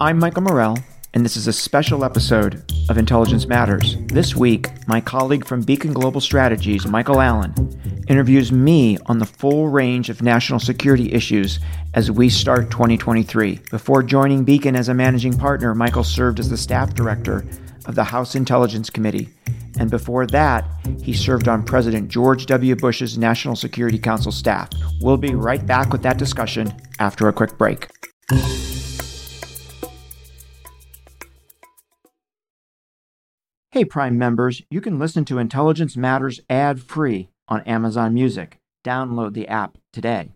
I'm Michael Morell, and this is a special episode of Intelligence Matters. This week, my colleague from Beacon Global Strategies, Michael Allen, interviews me on the full range of national security issues as we start 2023. Before joining Beacon as a managing partner, Michael served as the staff director of the House Intelligence Committee. And before that, he served on President George W. Bush's National Security Council staff. We'll be right back with that discussion after a quick break. Hey, Prime members, you can listen to Intelligence Matters ad free on Amazon Music. Download the app today.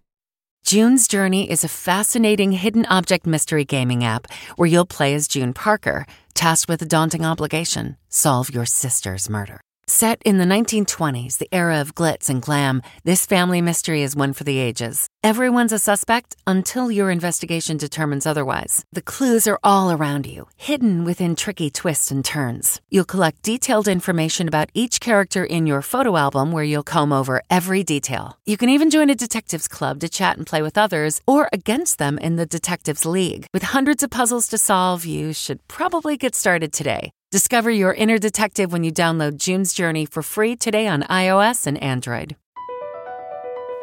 June's Journey is a fascinating hidden object mystery gaming app where you'll play as June Parker, tasked with a daunting obligation solve your sister's murder. Set in the 1920s, the era of glitz and glam, this family mystery is one for the ages. Everyone's a suspect until your investigation determines otherwise. The clues are all around you, hidden within tricky twists and turns. You'll collect detailed information about each character in your photo album where you'll comb over every detail. You can even join a detectives club to chat and play with others or against them in the Detectives League. With hundreds of puzzles to solve, you should probably get started today. Discover your inner detective when you download June's Journey for free today on iOS and Android.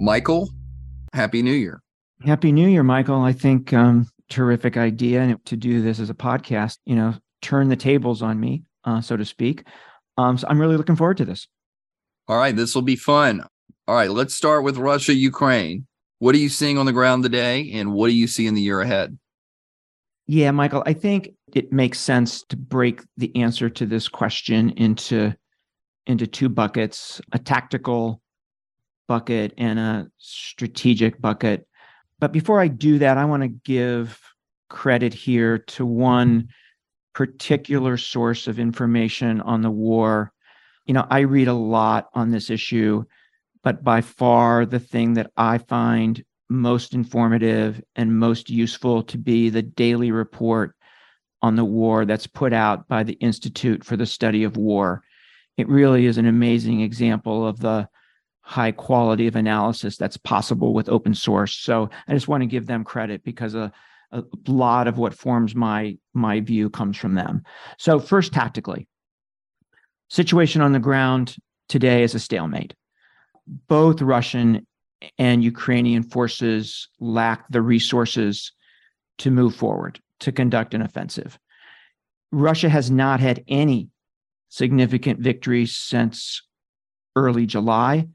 Michael, Happy New Year. Happy New Year, Michael. I think um, terrific idea to do this as a podcast, you know, turn the tables on me, uh, so to speak. Um, so I'm really looking forward to this. All right, this will be fun. All right, let's start with Russia, Ukraine. What are you seeing on the ground today, and what do you see in the year ahead? Yeah, Michael, I think it makes sense to break the answer to this question into into two buckets: a tactical bucket and a strategic bucket. But before I do that, I want to give credit here to one particular source of information on the war. You know, I read a lot on this issue but by far the thing that I find most informative and most useful to be the daily report on the war that's put out by the Institute for the Study of War. It really is an amazing example of the high quality of analysis that's possible with open source. So I just want to give them credit because a, a lot of what forms my my view comes from them. So first tactically, situation on the ground today is a stalemate both Russian and Ukrainian forces lack the resources to move forward, to conduct an offensive. Russia has not had any significant victories since early July.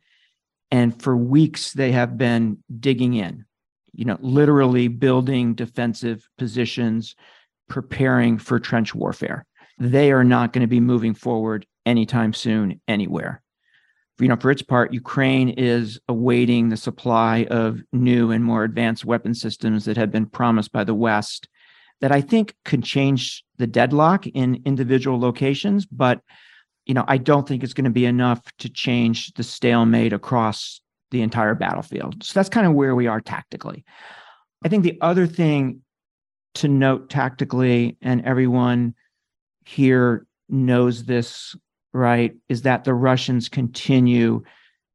And for weeks, they have been digging in, you know, literally building defensive positions, preparing for trench warfare. They are not going to be moving forward anytime soon, anywhere you know, for its part, Ukraine is awaiting the supply of new and more advanced weapon systems that have been promised by the West that I think could change the deadlock in individual locations, but you know, I don't think it's going to be enough to change the stalemate across the entire battlefield. So that's kind of where we are tactically. I think the other thing to note tactically, and everyone here knows this right, is that the Russians continue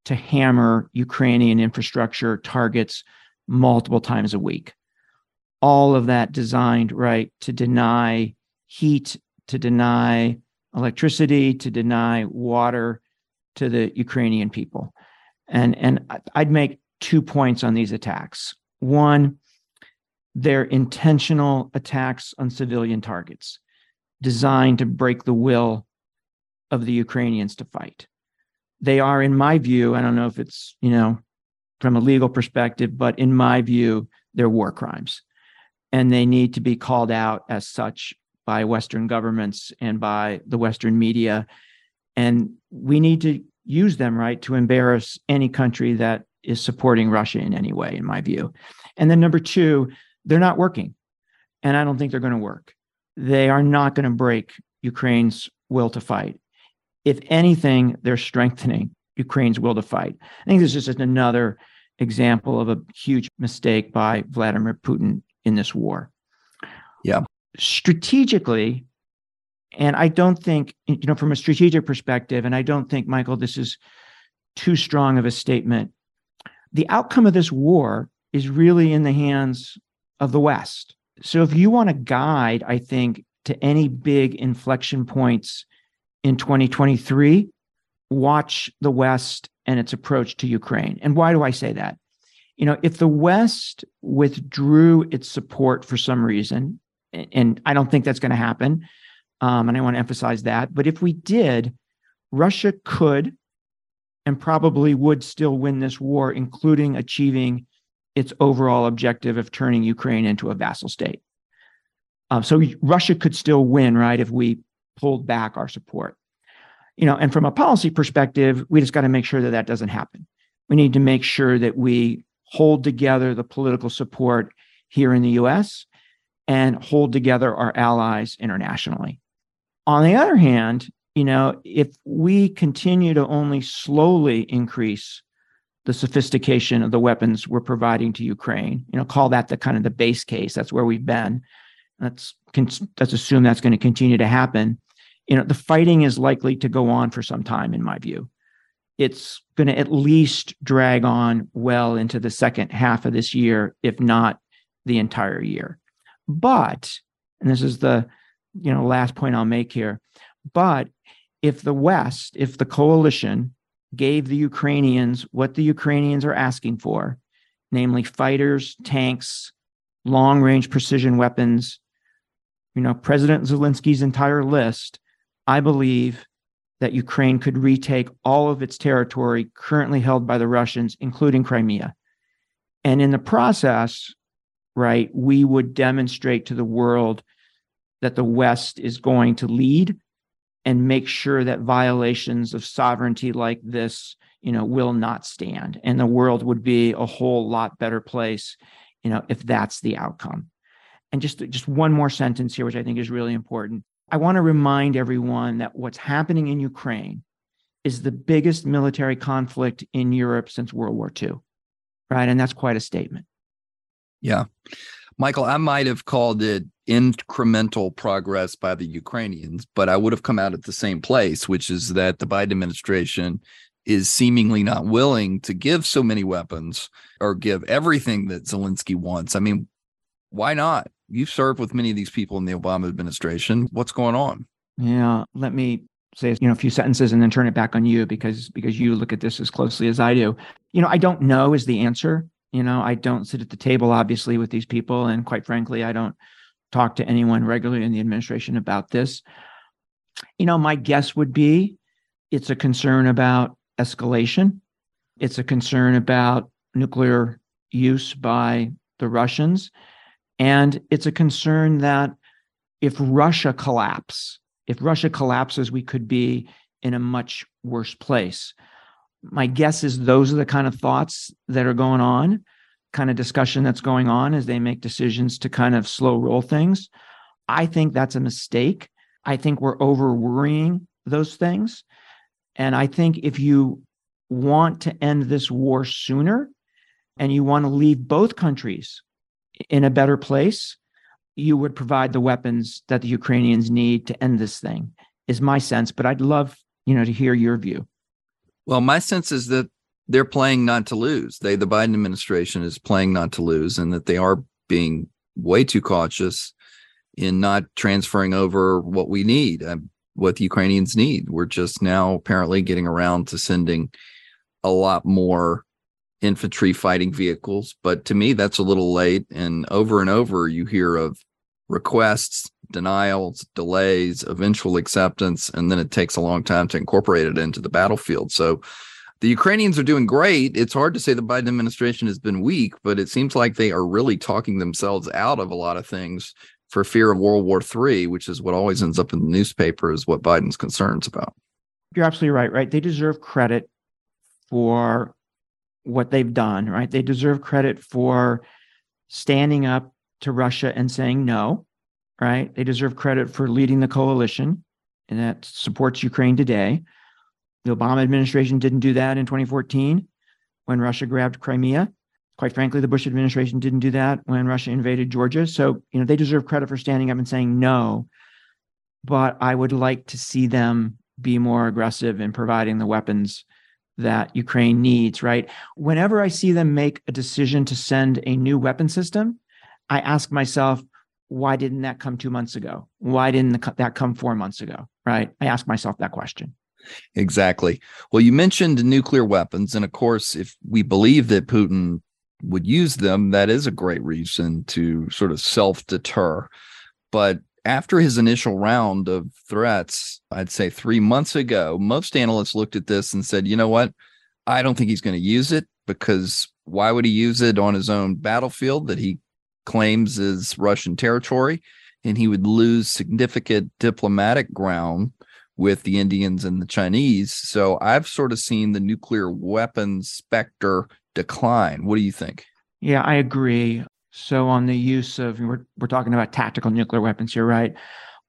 to hammer Ukrainian infrastructure targets multiple times a week. All of that designed, right, to deny heat, to deny electricity, to deny water to the Ukrainian people. And, and I'd make two points on these attacks. One, they're intentional attacks on civilian targets designed to break the will of the Ukrainians to fight. They are, in my view, I don't know if it's, you know, from a legal perspective, but in my view, they're war crimes. And they need to be called out as such by Western governments and by the Western media. And we need to use them, right, to embarrass any country that is supporting Russia in any way, in my view. And then number two, they're not working. and I don't think they're going to work. They are not going to break Ukraine's will to fight. If anything, they're strengthening Ukraine's will to fight. I think this is just another example of a huge mistake by Vladimir Putin in this war. Strategically, and I don't think, you know, from a strategic perspective, and I don't think, Michael, this is too strong of a statement. The outcome of this war is really in the hands of the West. So if you want to guide, I think, to any big inflection points in 2023, watch the West and its approach to Ukraine. And why do I say that? You know, if the West withdrew its support for some reason, and I don't think that's going to happen, um, and I want to emphasize that, but if we did, Russia could and probably would still win this war, including achieving its overall objective of turning Ukraine into a vassal state. Um, so Russia could still win, right, if we pulled back our support. You know, and from a policy perspective, we just got to make sure that that doesn't happen. We need to make sure that we hold together the political support here in the US and hold together our allies internationally. On the other hand, you know, if we continue to only slowly increase the sophistication of the weapons we're providing to Ukraine, you know, call that the kind of the base case. That's where we've been. Let's let's assume that's going to continue to happen. You know, the fighting is likely to go on for some time, in my view. It's going to at least drag on well into the second half of this year, if not the entire year. But, and this is the you know last point I'll make here, but if the West, if the coalition gave the Ukrainians what the Ukrainians are asking for, namely fighters, tanks, long range precision weapons, you know, President Zelensky's entire list, I believe that Ukraine could retake all of its territory currently held by the Russians, including Crimea. And in the process, right, we would demonstrate to the world that the West is going to lead and make sure that violations of sovereignty like this you know will not stand. And the world would be a whole lot better place you know if that's the outcome. And just just one more sentence here which i think is really important. I want to remind everyone that what's happening in ukraine is the biggest military conflict in europe since world war ii right? And that's quite a statement yeah michael i might have called it incremental progress by the Ukrainians, but I would have come out at the same place, which is that the Biden administration is seemingly not willing to give so many weapons or give everything that Zelensky wants. I mean, why not? You've served with many of these people in the Obama administration. What's going on? Yeah, let me say you know a few sentences and then turn it back on you because because you look at this as closely as I do. You know, I don't know is the answer. You know, I don't sit at the table obviously with these people and quite frankly, I don't talk to anyone regularly in the administration about this. You know, my guess would be it's a concern about escalation. It's a concern about nuclear use by the Russians. And it's a concern that if Russia collapse, if Russia collapses, we could be in a much worse place. My guess is those are the kind of thoughts that are going on kind of discussion that's going on as they make decisions to kind of slow roll things. I think that's a mistake. I think we're over worrying those things. And I think if you want to end this war sooner and you want to leave both countries in a better place, you would provide the weapons that the Ukrainians need to end this thing, is my sense. But I'd love, you know, to hear your view. Well, my sense is that they're playing not to lose. They, the Biden administration, is playing not to lose, and that they are being way too cautious in not transferring over what we need, uh, what the Ukrainians need. We're just now apparently getting around to sending a lot more infantry fighting vehicles, but to me, that's a little late. And over and over, you hear of requests, denials, delays, eventual acceptance, and then it takes a long time to incorporate it into the battlefield. So the Ukrainians are doing great. It's hard to say the Biden administration has been weak, but it seems like they are really talking themselves out of a lot of things for fear of World War III, which is what always ends up in the newspaper, is what Biden's concerns about. You're absolutely right, right? They deserve credit for what they've done, right? They deserve credit for standing up to Russia and saying no, right? They deserve credit for leading the coalition and that supports Ukraine today. The Obama administration didn't do that in 2014 when Russia grabbed Crimea. Quite frankly, the Bush administration didn't do that when Russia invaded Georgia. So, you know, they deserve credit for standing up and saying no. But I would like to see them be more aggressive in providing the weapons that Ukraine needs, right? Whenever I see them make a decision to send a new weapon system, I ask myself, why didn't that come two months ago? Why didn't that come four months ago? Right? I ask myself that question. Exactly. Well, you mentioned nuclear weapons. And of course, if we believe that Putin would use them, that is a great reason to sort of self deter. But after his initial round of threats, I'd say three months ago, most analysts looked at this and said, you know what? I don't think he's going to use it because why would he use it on his own battlefield that he claims is Russian territory? And he would lose significant diplomatic ground with the Indians and the Chinese. So I've sort of seen the nuclear weapons specter decline. What do you think? Yeah, I agree. So on the use of we're we're talking about tactical nuclear weapons here, right?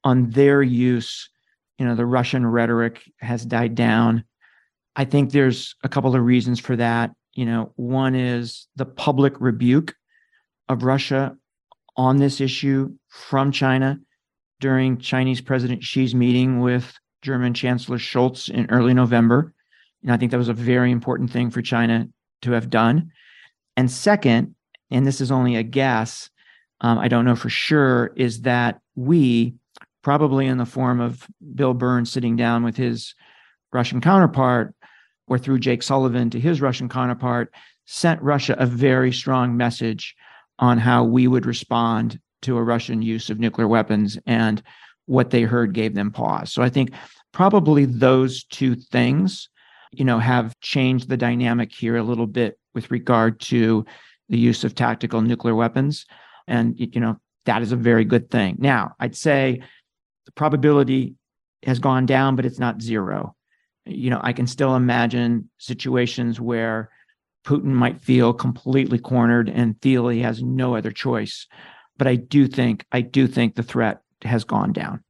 On their use, you know, the Russian rhetoric has died down. I think there's a couple of reasons for that. You know, one is the public rebuke of Russia on this issue from China during Chinese President Xi's meeting with German Chancellor Scholz in early November. And I think that was a very important thing for China to have done. And second, and this is only a guess, um, I don't know for sure, is that we, probably in the form of Bill Burns sitting down with his Russian counterpart or through Jake Sullivan to his Russian counterpart, sent Russia a very strong message on how we would respond to a Russian use of nuclear weapons. And what they heard gave them pause. So I think probably those two things, you know, have changed the dynamic here a little bit with regard to the use of tactical nuclear weapons. And, you know, that is a very good thing. Now, I'd say the probability has gone down, but it's not zero. You know, I can still imagine situations where Putin might feel completely cornered and feel he has no other choice. But I do think, I do think the threat has gone down.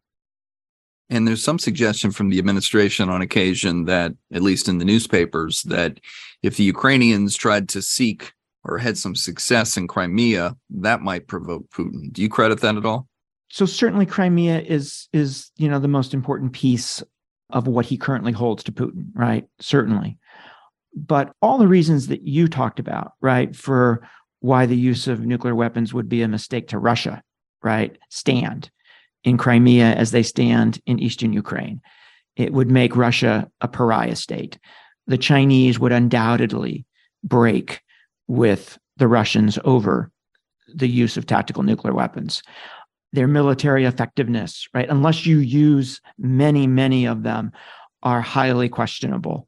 And there's some suggestion from the administration on occasion that, at least in the newspapers, that if the Ukrainians tried to seek or had some success in Crimea, that might provoke Putin. Do you credit that at all? So certainly Crimea is is, you know, the most important piece of what he currently holds to Putin, right? Certainly. But all the reasons that you talked about, right, for why the use of nuclear weapons would be a mistake to Russia, right, stand in Crimea as they stand in eastern Ukraine. It would make Russia a pariah state. The Chinese would undoubtedly break with the Russians over the use of tactical nuclear weapons. Their military effectiveness, right? Unless you use many, many of them, are highly questionable,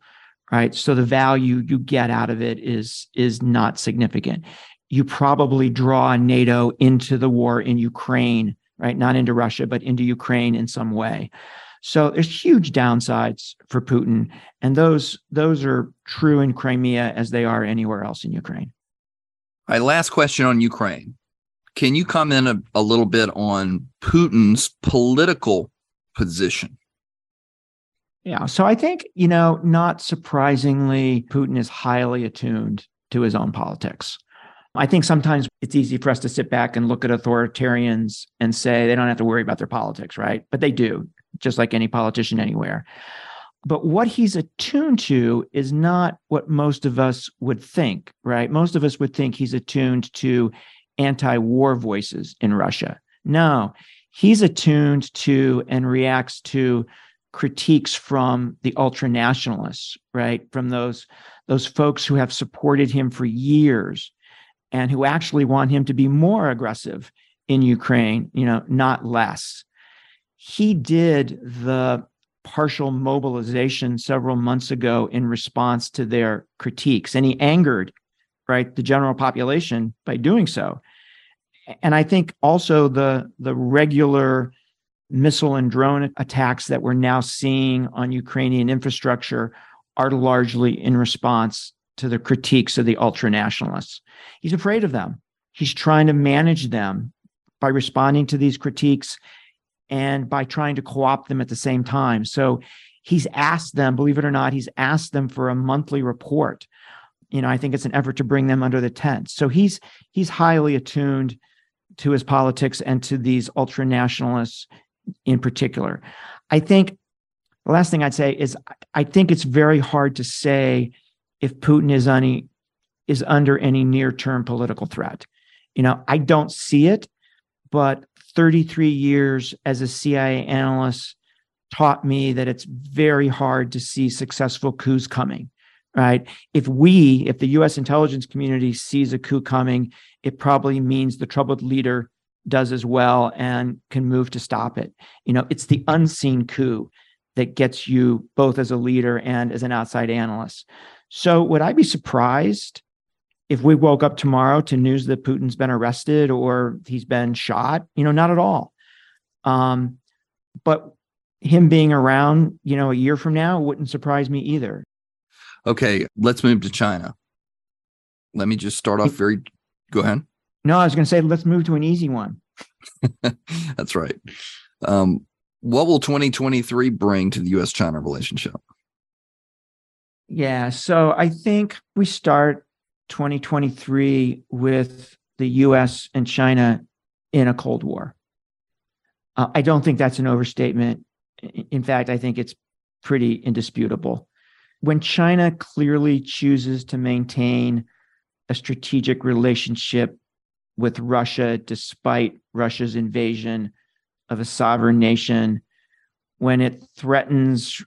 right? So the value you get out of it is is not significant. You probably draw NATO into the war in Ukraine right? Not into Russia, but into Ukraine in some way. So there's huge downsides for Putin, and those those are true in Crimea as they are anywhere else in Ukraine. All right, last question on Ukraine. Can you comment a, a little bit on Putin's political position? Yeah, so I think, you know, not surprisingly, Putin is highly attuned to his own politics. I think sometimes it's easy for us to sit back and look at authoritarians and say they don't have to worry about their politics, right? But they do, just like any politician anywhere. But what he's attuned to is not what most of us would think, right? Most of us would think he's attuned to anti war voices in Russia. No, he's attuned to and reacts to critiques from the ultra nationalists, right? From those, those folks who have supported him for years and who actually want him to be more aggressive in Ukraine, you know, not less. He did the partial mobilization several months ago in response to their critiques and he angered right the general population by doing so and i think also the the regular missile and drone attacks that we're now seeing on ukrainian infrastructure are largely in response to the critiques of the ultra nationalists. He's afraid of them. He's trying to manage them by responding to these critiques and by trying to co opt them at the same time. So he's asked them, believe it or not, he's asked them for a monthly report. You know, I think it's an effort to bring them under the tent. So he's he's highly attuned to his politics and to these ultra nationalists in particular. I think the last thing I'd say is I think it's very hard to say if Putin is any is under any near-term political threat. You know, I don't see it, but 33 years as a CIA analyst taught me that it's very hard to see successful coups coming, right? If we, if the US intelligence community sees a coup coming, it probably means the troubled leader does as well and can move to stop it. You know, it's the unseen coup that gets you both as a leader and as an outside analyst. So, would I be surprised if we woke up tomorrow to news that Putin's been arrested or he's been shot? You know, not at all. Um, but him being around, you know, a year from now wouldn't surprise me either. Okay, let's move to China. Let me just start off very. Go ahead. No, I was going to say let's move to an easy one. That's right. Um, what will 2023 bring to the US China relationship? Yeah, so I think we start 2023 with the US and China in a Cold War. Uh, I don't think that's an overstatement. In fact, I think it's pretty indisputable. When China clearly chooses to maintain a strategic relationship with Russia despite Russia's invasion of a sovereign nation, when it threatens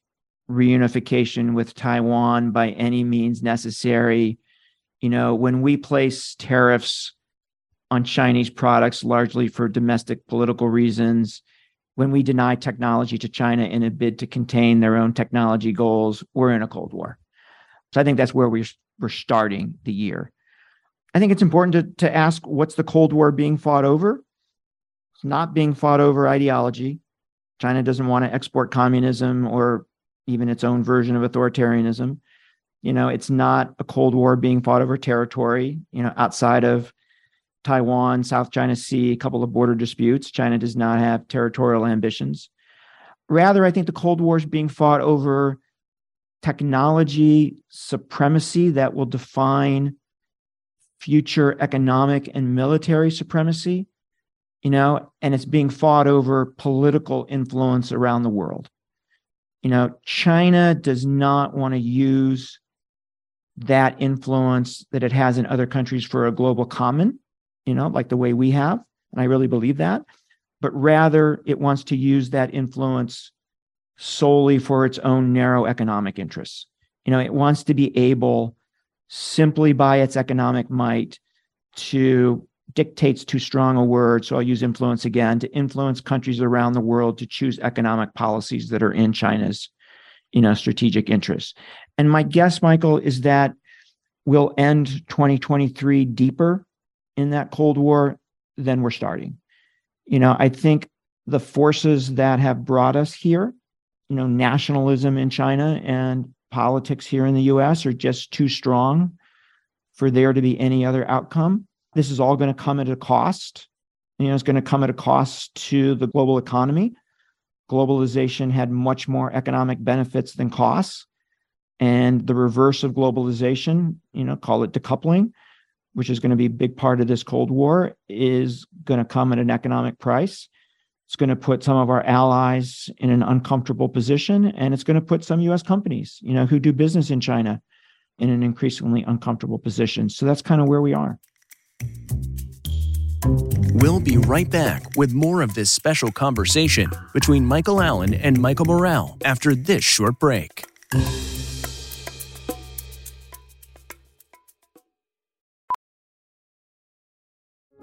reunification with Taiwan by any means necessary, you know, when we place tariffs on Chinese products largely for domestic political reasons, when we deny technology to China in a bid to contain their own technology goals, we're in a Cold War. So I think that's where we're, we're starting the year. I think it's important to, to ask what's the Cold War being fought over? It's not being fought over ideology. China doesn't want to export communism or even its own version of authoritarianism. You know, it's not a Cold War being fought over territory, you know, outside of Taiwan, South China Sea, a couple of border disputes. China does not have territorial ambitions. Rather, I think the Cold War is being fought over technology supremacy that will define future economic and military supremacy, you know, and it's being fought over political influence around the world. You know, China does not want to use that influence that it has in other countries for a global common, you know, like the way we have. And I really believe that. But rather, it wants to use that influence solely for its own narrow economic interests. You know, it wants to be able simply by its economic might to dictates too strong a word. So i'll use influence again to influence countries around the world to choose economic policies that are in china's you know strategic interests. And my guess michael is that we'll end 2023 deeper in that cold war than we're starting. You know i think the forces that have brought us here you know nationalism in china and politics here in the US are just too strong for there to be any other outcome. This is all going to come at a cost. You know, it's going to come at a cost to the global economy. Globalization had much more economic benefits than costs. And the reverse of globalization, you know, call it decoupling, which is going to be a big part of this Cold War, is going to come at an economic price. It's going to put some of our allies in an uncomfortable position, and it's going to put some U.S. companies, you know, who do business in China, in an increasingly uncomfortable position. So that's kind of where we are. We'll be right back with more of this special conversation between Michael Allen and Michael Morell after this short break.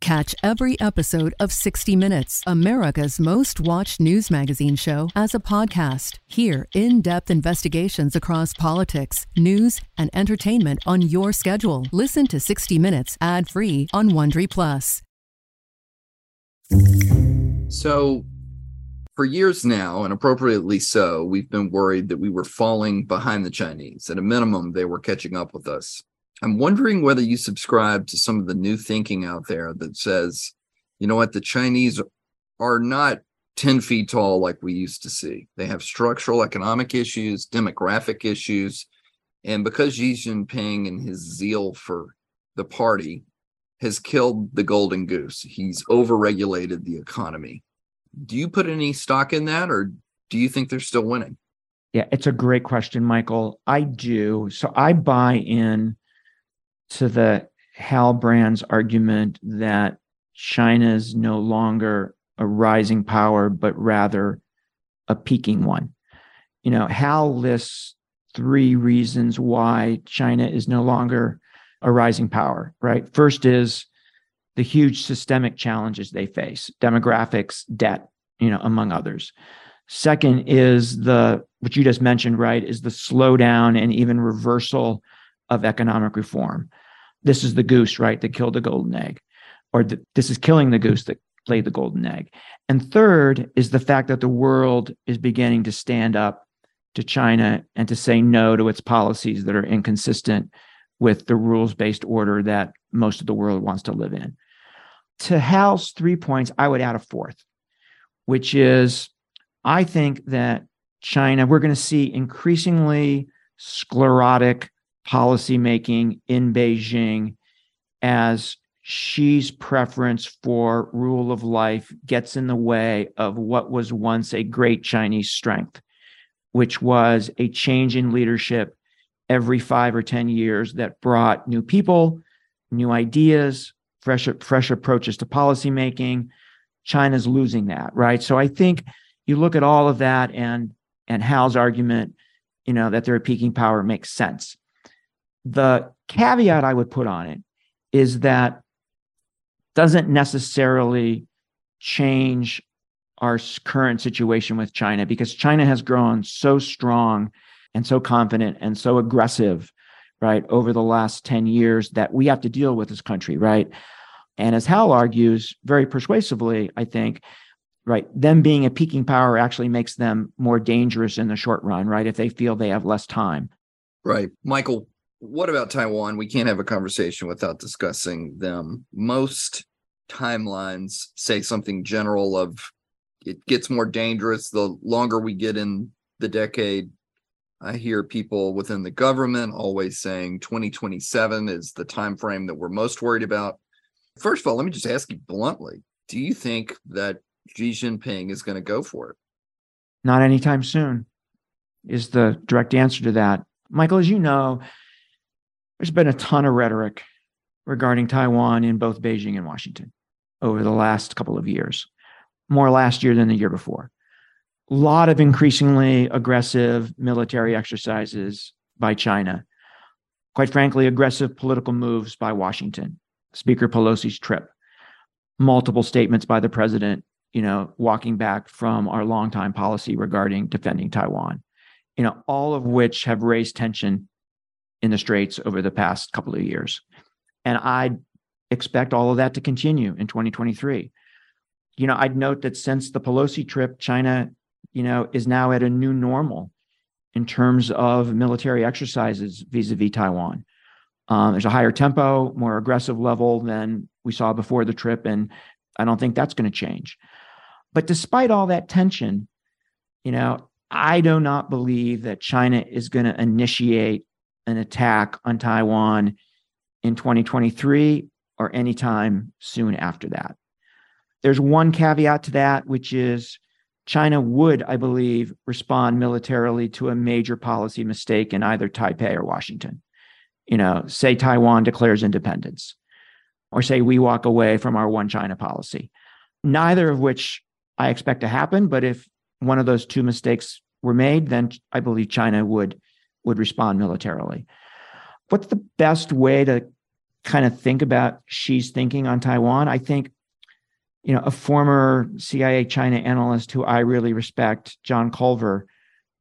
Catch every episode of 60 Minutes, America's most watched news magazine show, as a podcast. Hear in depth investigations across politics, news, and entertainment on your schedule. Listen to 60 Minutes ad free on Wondery Plus. So, for years now, and appropriately so, we've been worried that we were falling behind the Chinese. At a minimum, they were catching up with us. I'm wondering whether you subscribe to some of the new thinking out there that says, you know what, the Chinese are not 10 feet tall like we used to see. They have structural economic issues, demographic issues. And because Xi Jinping and his zeal for the party has killed the golden goose, he's overregulated the economy. Do you put any stock in that, or do you think they're still winning? Yeah, it's a great question, Michael. I do. So I buy in to the Hal Brands' argument that China is no longer a rising power, but rather a peaking one. You know, Hal lists three reasons why China is no longer a rising power, right? First is the huge systemic challenges they face, demographics, debt, you know, among others. Second is the, what you just mentioned, right, is the slowdown and even reversal of economic reform. This is the goose, right, that killed the golden egg, or this is killing the goose that laid the golden egg. And third is the fact that the world is beginning to stand up to China and to say no to its policies that are inconsistent with the rules based order that most of the world wants to live in. To Hal's three points, I would add a fourth, which is I think that China, we're going to see increasingly sclerotic policymaking in Beijing as Xi's preference for rule of life gets in the way of what was once a great Chinese strength, which was a change in leadership every five or 10 years that brought new people, new ideas, fresh, fresh approaches to policymaking. China's losing that, right? So I think you look at all of that and and Hal's argument, you know, that they're a peaking power makes sense. The caveat I would put on it is that doesn't necessarily change our current situation with China because China has grown so strong and so confident and so aggressive, right, over the last 10 years that we have to deal with this country, right? And as Hal argues very persuasively, I think, right, them being a peaking power actually makes them more dangerous in the short run, right, if they feel they have less time. Right. Michael, what about Taiwan? We can't have a conversation without discussing them. Most timelines say something general of it gets more dangerous the longer we get in the decade. I hear people within the government always saying 2027 is the time frame that we're most worried about. First of all, let me just ask you bluntly, do you think that Xi Jinping is going to go for it? Not anytime soon is the direct answer to that. Michael, as you know, there's been a ton of rhetoric regarding Taiwan in both Beijing and Washington over the last couple of years, more last year than the year before. A lot of increasingly aggressive military exercises by China. Quite frankly, aggressive political moves by Washington, Speaker Pelosi's trip, multiple statements by the president, you know, walking back from our longtime policy regarding defending Taiwan, you know, all of which have raised tension in the Straits over the past couple of years. And I expect all of that to continue in 2023. You know, I'd note that since the Pelosi trip, China, you know, is now at a new normal in terms of military exercises vis-a-vis Taiwan. Um, there's a higher tempo, more aggressive level than we saw before the trip, and I don't think that's going to change. But despite all that tension, you know, I do not believe that China is going to initiate an attack on Taiwan in 2023 or anytime soon after that. There's one caveat to that, which is China would, I believe, respond militarily to a major policy mistake in either Taipei or Washington. You know, say Taiwan declares independence, or say we walk away from our one China policy. Neither of which I expect to happen, but if one of those two mistakes were made, then I believe China would would respond militarily. What's the best way to kind of think about Xi's thinking on Taiwan? I think, you know, a former CIA China analyst who I really respect, John Culver,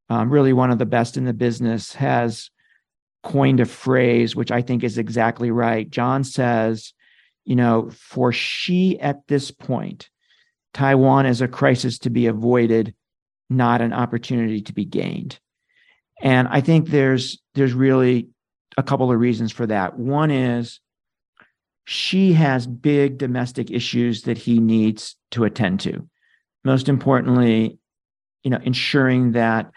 um, really one of the best in the business, has coined a phrase which I think is exactly right. John says, you know, for Xi at this point, Taiwan is a crisis to be avoided, not an opportunity to be gained. And I think there's there's really a couple of reasons for that. One is Xi has big domestic issues that he needs to attend to. Most importantly, you know, ensuring that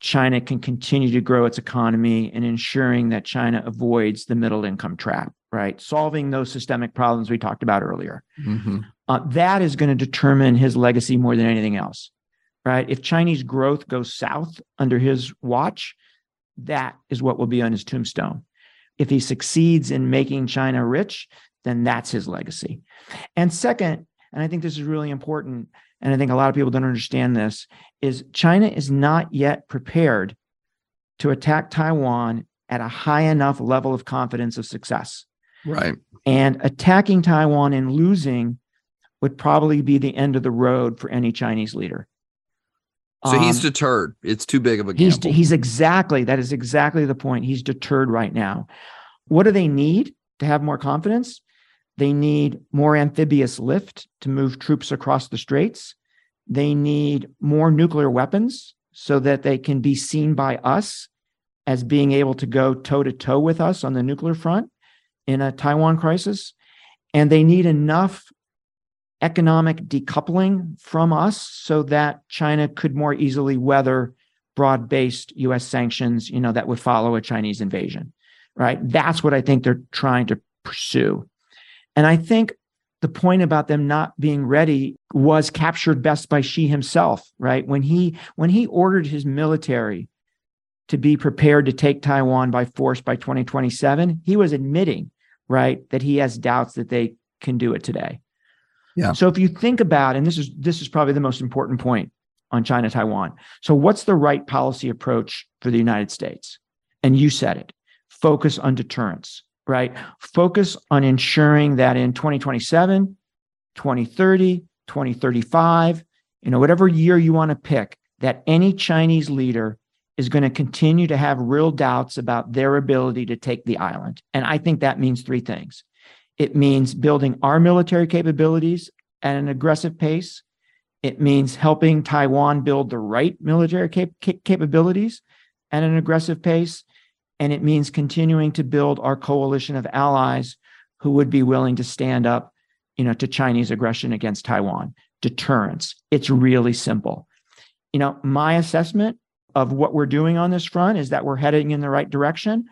China can continue to grow its economy and ensuring that China avoids the middle income trap, right? Solving those systemic problems we talked about earlier. Mm-hmm. Uh, that is going to determine his legacy more than anything else, right? If Chinese growth goes south under his watch, that is what will be on his tombstone. If he succeeds in making China rich, then that's his legacy. And second, and I think this is really important, and I think a lot of people don't understand this, is China is not yet prepared to attack Taiwan at a high enough level of confidence of success. Right. And attacking Taiwan and losing would probably be the end of the road for any Chinese leader. So um, he's deterred. It's too big of a gamble. He's, he's exactly, that is exactly the point. He's deterred right now. What do they need to have more confidence? They need more amphibious lift to move troops across the straits. They need more nuclear weapons so that they can be seen by us as being able to go toe to toe with us on the nuclear front in a Taiwan crisis. And they need enough economic decoupling from us so that China could more easily weather broad-based US sanctions, you know, that would follow a Chinese invasion. Right? That's what I think they're trying to pursue. And I think the point about them not being ready was captured best by Xi himself, right? When he when he ordered his military to be prepared to take Taiwan by force by 2027, he was admitting, right, that he has doubts that they can do it today. Yeah. So if you think about, and this is this is probably the most important point on China Taiwan. So what's the right policy approach for the United States? And you said it. Focus on deterrence right? Focus on ensuring that in 2027, 2030, 2035, you know, whatever year you want to pick, that any Chinese leader is going to continue to have real doubts about their ability to take the island. And I think that means three things. It means building our military capabilities at an aggressive pace. It means helping Taiwan build the right military cap- capabilities at an aggressive pace. And it means continuing to build our coalition of allies who would be willing to stand up you know to chinese aggression against taiwan. Deterrence. It's really simple. You know my assessment of what we're doing on this front is that we're heading in the right direction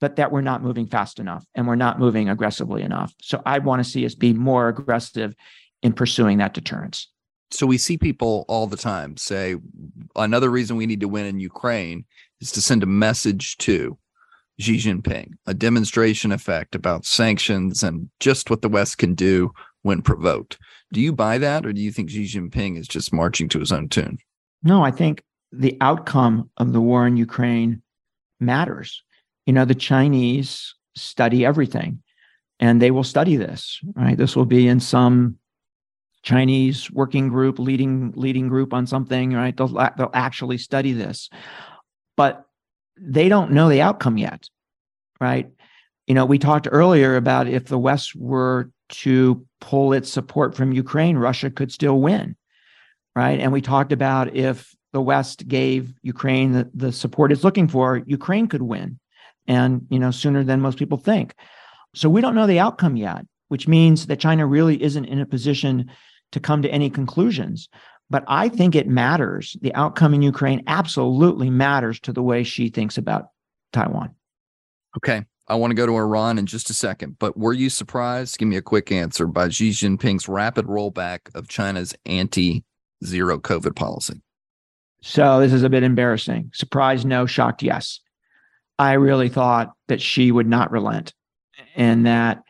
but that we're not moving fast enough and we're not moving aggressively enough so i want to see us be more aggressive in pursuing that deterrence so we see people all the time say another reason we need to win in ukraine is to send a message to Xi Jinping, a demonstration effect about sanctions and just what the West can do when provoked. Do you buy that, or do you think Xi Jinping is just marching to his own tune? No, I think the outcome of the war in Ukraine matters. You know, the Chinese study everything and they will study this, right? This will be in some Chinese working group, leading leading group on something, right? They'll they'll actually study this. But they don't know the outcome yet, right? You know, we talked earlier about if the West were to pull its support from Ukraine, Russia could still win, right? And we talked about if the West gave Ukraine the, the support it's looking for, Ukraine could win, and you know sooner than most people think. So we don't know the outcome yet, which means that China really isn't in a position to come to any conclusions. But I think it matters. The outcome in Ukraine absolutely matters to the way Xi thinks about Taiwan. Okay. I want to go to Iran in just a second, but were you surprised? Give me a quick answer by Xi Jinping's rapid rollback of China's anti zero COVID policy. So this is a bit embarrassing. Surprised, no. Shocked, yes. I really thought that Xi would not relent and that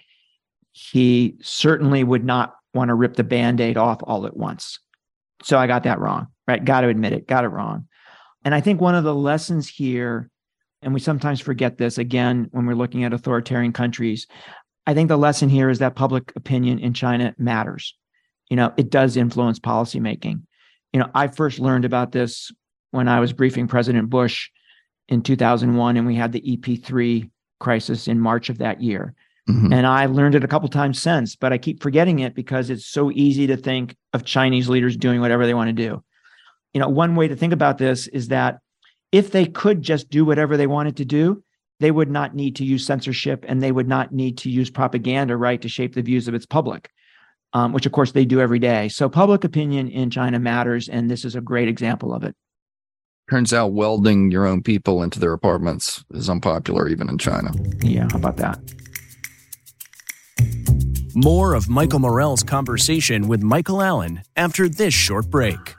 he certainly would not want to rip the band aid off all at once. So I got that wrong, right? Got to admit it, got it wrong. And I think one of the lessons here, and we sometimes forget this again when we're looking at authoritarian countries, I think the lesson here is that public opinion in China matters. You know, it does influence policymaking. You know, I first learned about this when I was briefing President Bush in 2001, and we had the EP3 crisis in March of that year, Mm-hmm. And I learned it a couple times since, but I keep forgetting it because it's so easy to think of Chinese leaders doing whatever they want to do. You know, one way to think about this is that if they could just do whatever they wanted to do, they would not need to use censorship and they would not need to use propaganda, right, to shape the views of its public, um, which of course they do every day. So public opinion in China matters, and this is a great example of it. Turns out welding your own people into their apartments is unpopular even in China. Yeah, how about that? More of Michael Morell's conversation with Michael Allen after this short break.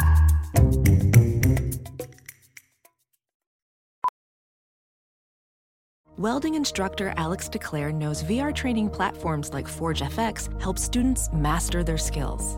Welding instructor Alex DeClaire knows VR training platforms like Forge FX help students master their skills.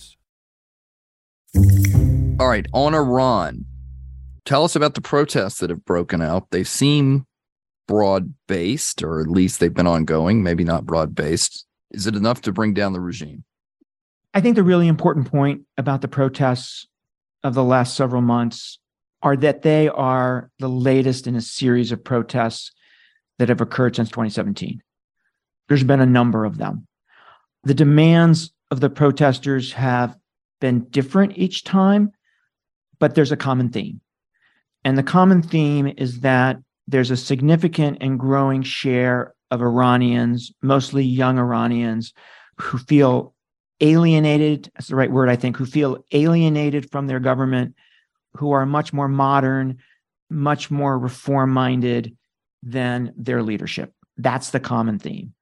All right, on Iran, tell us about the protests that have broken out. They seem broad based, or at least they've been ongoing, maybe not broad based. Is it enough to bring down the regime? I think the really important point about the protests of the last several months are that they are the latest in a series of protests that have occurred since 2017. There's been a number of them. The demands of the protesters have been different each time, but there's a common theme. And the common theme is that there's a significant and growing share of Iranians, mostly young Iranians, who feel alienated. That's the right word, I think, who feel alienated from their government, who are much more modern, much more reform minded than their leadership. That's the common theme.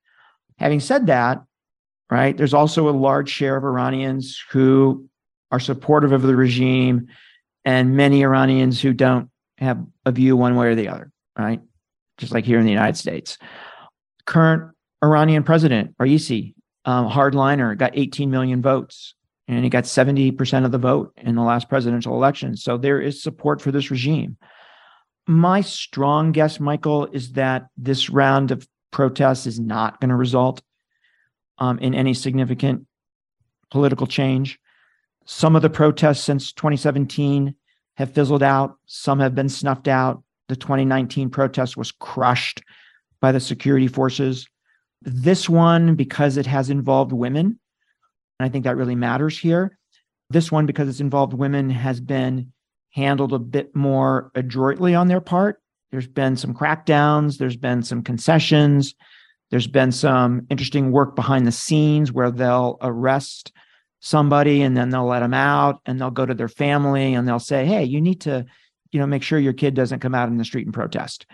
Having said that, right, there's also a large share of Iranians who are supportive of the regime and many Iranians who don't have a view one way or the other, right? Just like here in the United States. Current Iranian president, Raisi, um, hardliner, got 18 million votes and he got 70% of the vote in the last presidential election. So there is support for this regime. My strong guess, Michael, is that this round of protests is not going to result um, in any significant political change. Some of the protests since 2017 have fizzled out, some have been snuffed out. The 2019 protest was crushed by the security forces. This one, because it has involved women, and I think that really matters here. This one, because it's involved women, has been handled a bit more adroitly on their part. There's been some crackdowns, there's been some concessions, there's been some interesting work behind the scenes where they'll arrest somebody and then they'll let them out and they'll go to their family and they'll say hey you need to you know make sure your kid doesn't come out in the street and protest.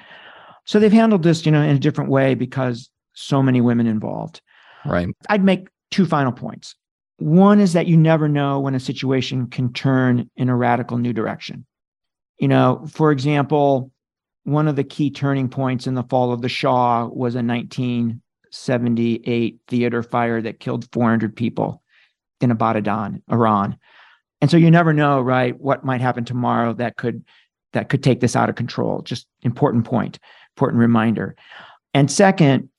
So they've handled this you know in a different way because so many women involved. Right. I'd make two final points. One is that you never know when a situation can turn in a radical new direction. You know for example one of the key turning points in the fall of the shah was a 1978 theater fire that killed 400 people in Abadan, Iran. And so you never know, right, what might happen tomorrow that could that could take this out of control. Just important point, important reminder. And second,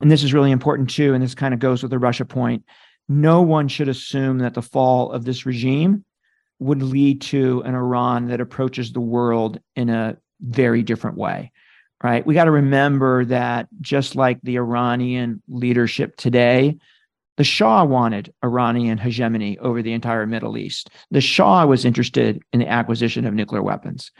and this is really important too, and this kind of goes with the Russia point, no one should assume that the fall of this regime would lead to an Iran that approaches the world in a very different way. Right? We got to remember that just like the Iranian leadership today, the Shah wanted Iranian hegemony over the entire Middle East. The Shah was interested in the acquisition of nuclear weapons,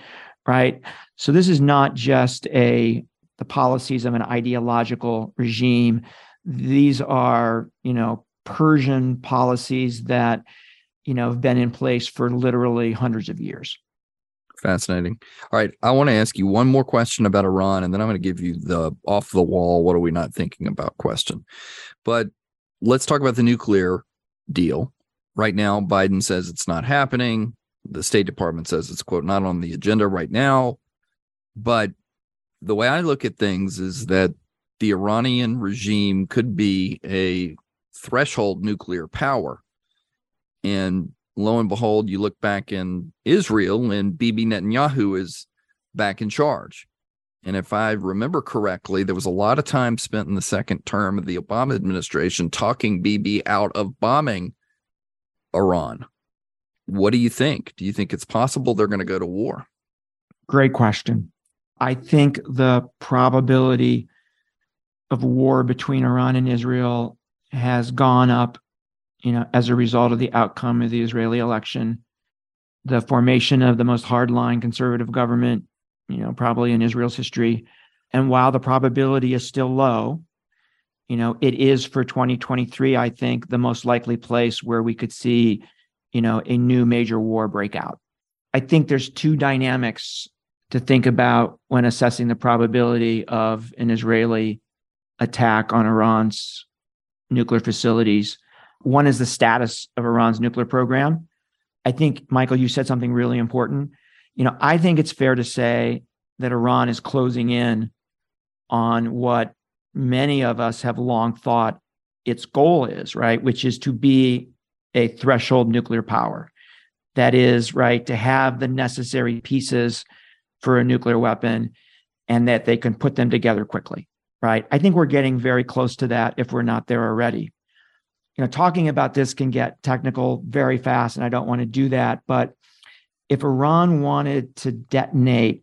right? So this is not just a the policies of an ideological regime. These are, you know, Persian policies that, you know, have been in place for literally hundreds of years. Fascinating. All right. I want to ask you one more question about Iran, and then I'm going to give you the off the wall, what are we not thinking about question. But let's talk about the nuclear deal, Right now, Biden says it's not happening. The State Department says it's, quote, not on the agenda right now. But the way I look at things is that the Iranian regime could be a threshold nuclear power. And lo and behold, you look back in Israel and Bibi Netanyahu is back in charge. And if I remember correctly, there was a lot of time spent in the second term of the Obama administration talking Bibi out of bombing Iran. What do you think? Do you think it's possible they're going to go to war? Great question. I think the probability of war between Iran and Israel has gone up, you know, as a result of the outcome of the Israeli election, the formation of the most hardline conservative government, you know, probably in Israel's history. And while the probability is still low, you know, it is for 2023, I think, the most likely place where we could see, you know, a new major war breakout. I think there's two dynamics to think about when assessing the probability of an Israeli attack on Iran's nuclear facilities. One is the status of Iran's nuclear program. I think, Michael, you said something really important. You know, I think it's fair to say that Iran is closing in on what many of us have long thought its goal is, right? Which is to be a threshold nuclear power. That is, right, to have the necessary pieces for a nuclear weapon and that they can put them together quickly right? I think we're getting very close to that if we're not there already. You know, talking about this can get technical very fast, and I don't want to do that. But if Iran wanted to detonate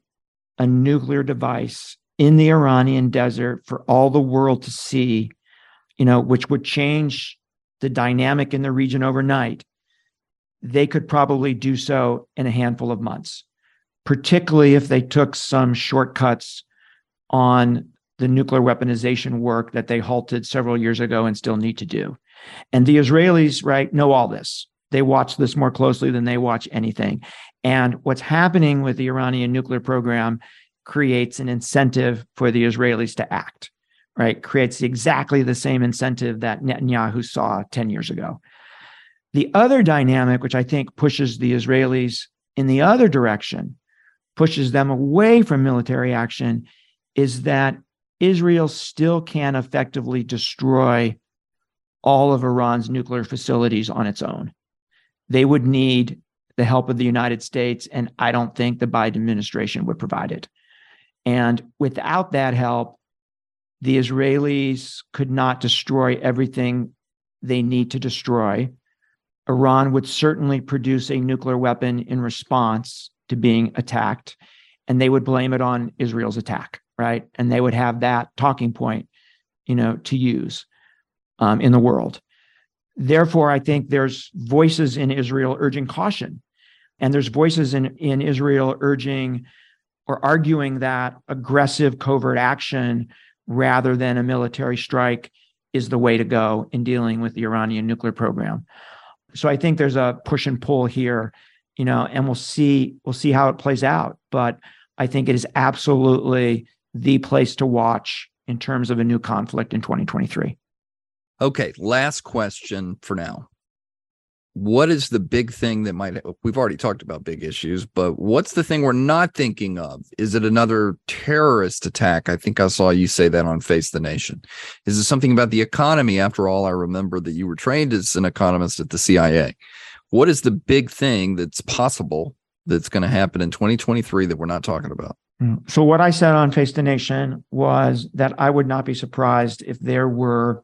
a nuclear device in the Iranian desert for all the world to see, you know, which would change the dynamic in the region overnight, they could probably do so in a handful of months, particularly if they took some shortcuts on the nuclear weaponization work that they halted several years ago and still need to do. And the Israelis, right, know all this. They watch this more closely than they watch anything. And what's happening with the Iranian nuclear program creates an incentive for the Israelis to act, right? Creates exactly the same incentive that Netanyahu saw 10 years ago. The other dynamic, which I think pushes the Israelis in the other direction, pushes them away from military action, is that Israel still can effectively destroy all of Iran's nuclear facilities on its own. They would need the help of the United States, and I don't think the Biden administration would provide it. And without that help, the Israelis could not destroy everything they need to destroy. Iran would certainly produce a nuclear weapon in response to being attacked, and they would blame it on Israel's attack right? And they would have that talking point, you know, to use um, in the world. Therefore, I think there's voices in Israel urging caution, and there's voices in in Israel urging or arguing that aggressive covert action rather than a military strike is the way to go in dealing with the Iranian nuclear program. So I think there's a push and pull here, you know, and we'll see we'll see how it plays out. But I think it is absolutely the place to watch in terms of a new conflict in 2023. Okay, last question for now. What is the big thing that might we've already talked about big issues, but what's the thing we're not thinking of? Is it another terrorist attack? I think I saw you say that on Face the Nation. Is it something about the economy? After all, I remember that you were trained as an economist at the CIA. What is the big thing that's possible that's going to happen in 2023 that we're not talking about? Mm. So what I said on Face the Nation was that I would not be surprised if there were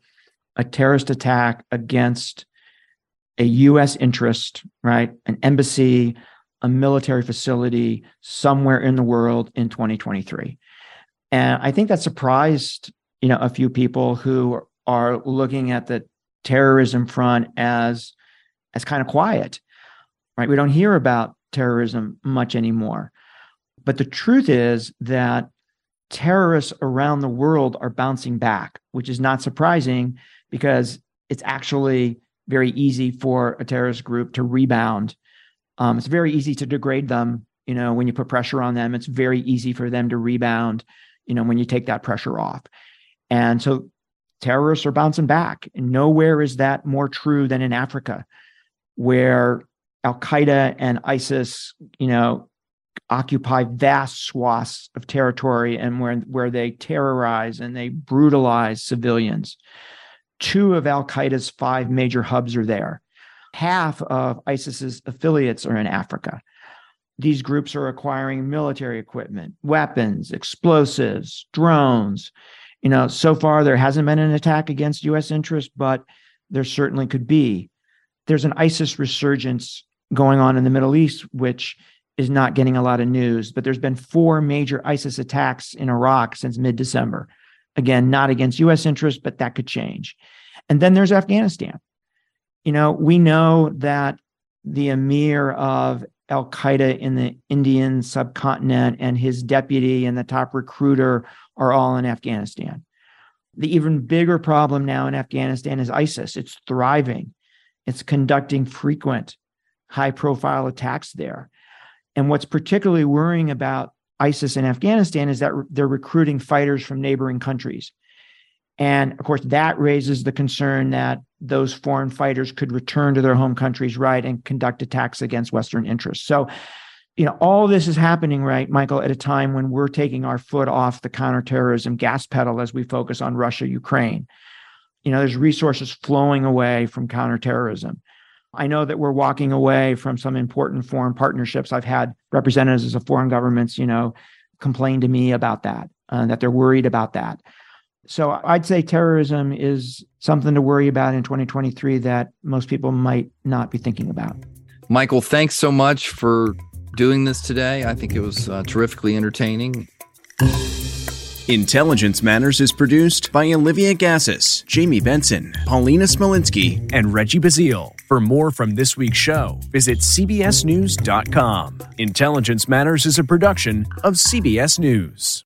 a terrorist attack against a US interest, right? An embassy, a military facility somewhere in the world in 2023. And I think that surprised, you know, a few people who are looking at the terrorism front as as kind of quiet. Right? We don't hear about terrorism much anymore. But the truth is that terrorists around the world are bouncing back, which is not surprising because it's actually very easy for a terrorist group to rebound. Um, it's very easy to degrade them. You know, when you put pressure on them, it's very easy for them to rebound. You know, when you take that pressure off, and so terrorists are bouncing back. And nowhere is that more true than in Africa, where Al Qaeda and ISIS, you know, occupy vast swaths of territory and where, where they terrorize and they brutalize civilians. Two of Al Qaeda's five major hubs are there. Half of ISIS's affiliates are in Africa. These groups are acquiring military equipment, weapons, explosives, drones. You know, so far there hasn't been an attack against US interests, but there certainly could be. There's an ISIS resurgence going on in the Middle East, which is not getting a lot of news, but there's been four major ISIS attacks in Iraq since mid December. Again, not against US interests, but that could change. And then there's Afghanistan. You know, we know that the emir of Al Qaeda in the Indian subcontinent and his deputy and the top recruiter are all in Afghanistan. The even bigger problem now in Afghanistan is ISIS. It's thriving, it's conducting frequent high profile attacks there. And what's particularly worrying about ISIS in Afghanistan is that they're recruiting fighters from neighboring countries. And of course, that raises the concern that those foreign fighters could return to their home countries, right, and conduct attacks against Western interests. So, you know, all this is happening, right, Michael, at a time when we're taking our foot off the counterterrorism gas pedal as we focus on Russia, Ukraine. You know, there's resources flowing away from counterterrorism. I know that we're walking away from some important foreign partnerships. I've had representatives of foreign governments, you know, complain to me about that, uh, that they're worried about that. So I'd say terrorism is something to worry about in 2023 that most people might not be thinking about. Michael, thanks so much for doing this today. I think it was uh, terrifically entertaining. Intelligence Matters is produced by Olivia Gazis, Jamie Benson, Paulina Smolinski, and Reggie Bazile. For more from this week's show, visit CBSNews.com. Intelligence Matters is a production of CBS News.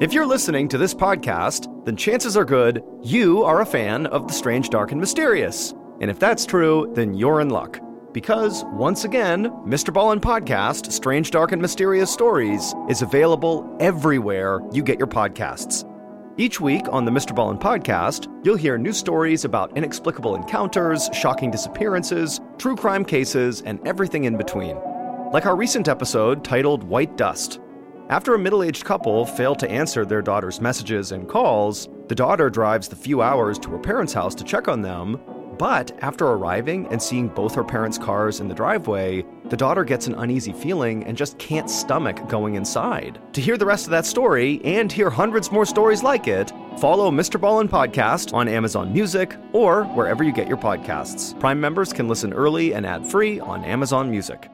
If you're listening to this podcast, then chances are good you are a fan of the strange, dark, and mysterious. And if that's true, then you're in luck. Because, once again, Mr. Ballen Podcast, Strange, Dark, and Mysterious Stories, is available everywhere you get your podcasts. Each week on the Mr. Ballen Podcast, you'll hear new stories about inexplicable encounters, shocking disappearances, true crime cases, and everything in between. Like our recent episode titled White Dust. After a middle aged couple fail to answer their daughter's messages and calls, the daughter drives the few hours to her parents' house to check on them. But after arriving and seeing both her parents' cars in the driveway, the daughter gets an uneasy feeling and just can't stomach going inside. To hear the rest of that story and hear hundreds more stories like it, follow Mr. Ballen Podcast on Amazon Music or wherever you get your podcasts. Prime members can listen early and ad free on Amazon Music.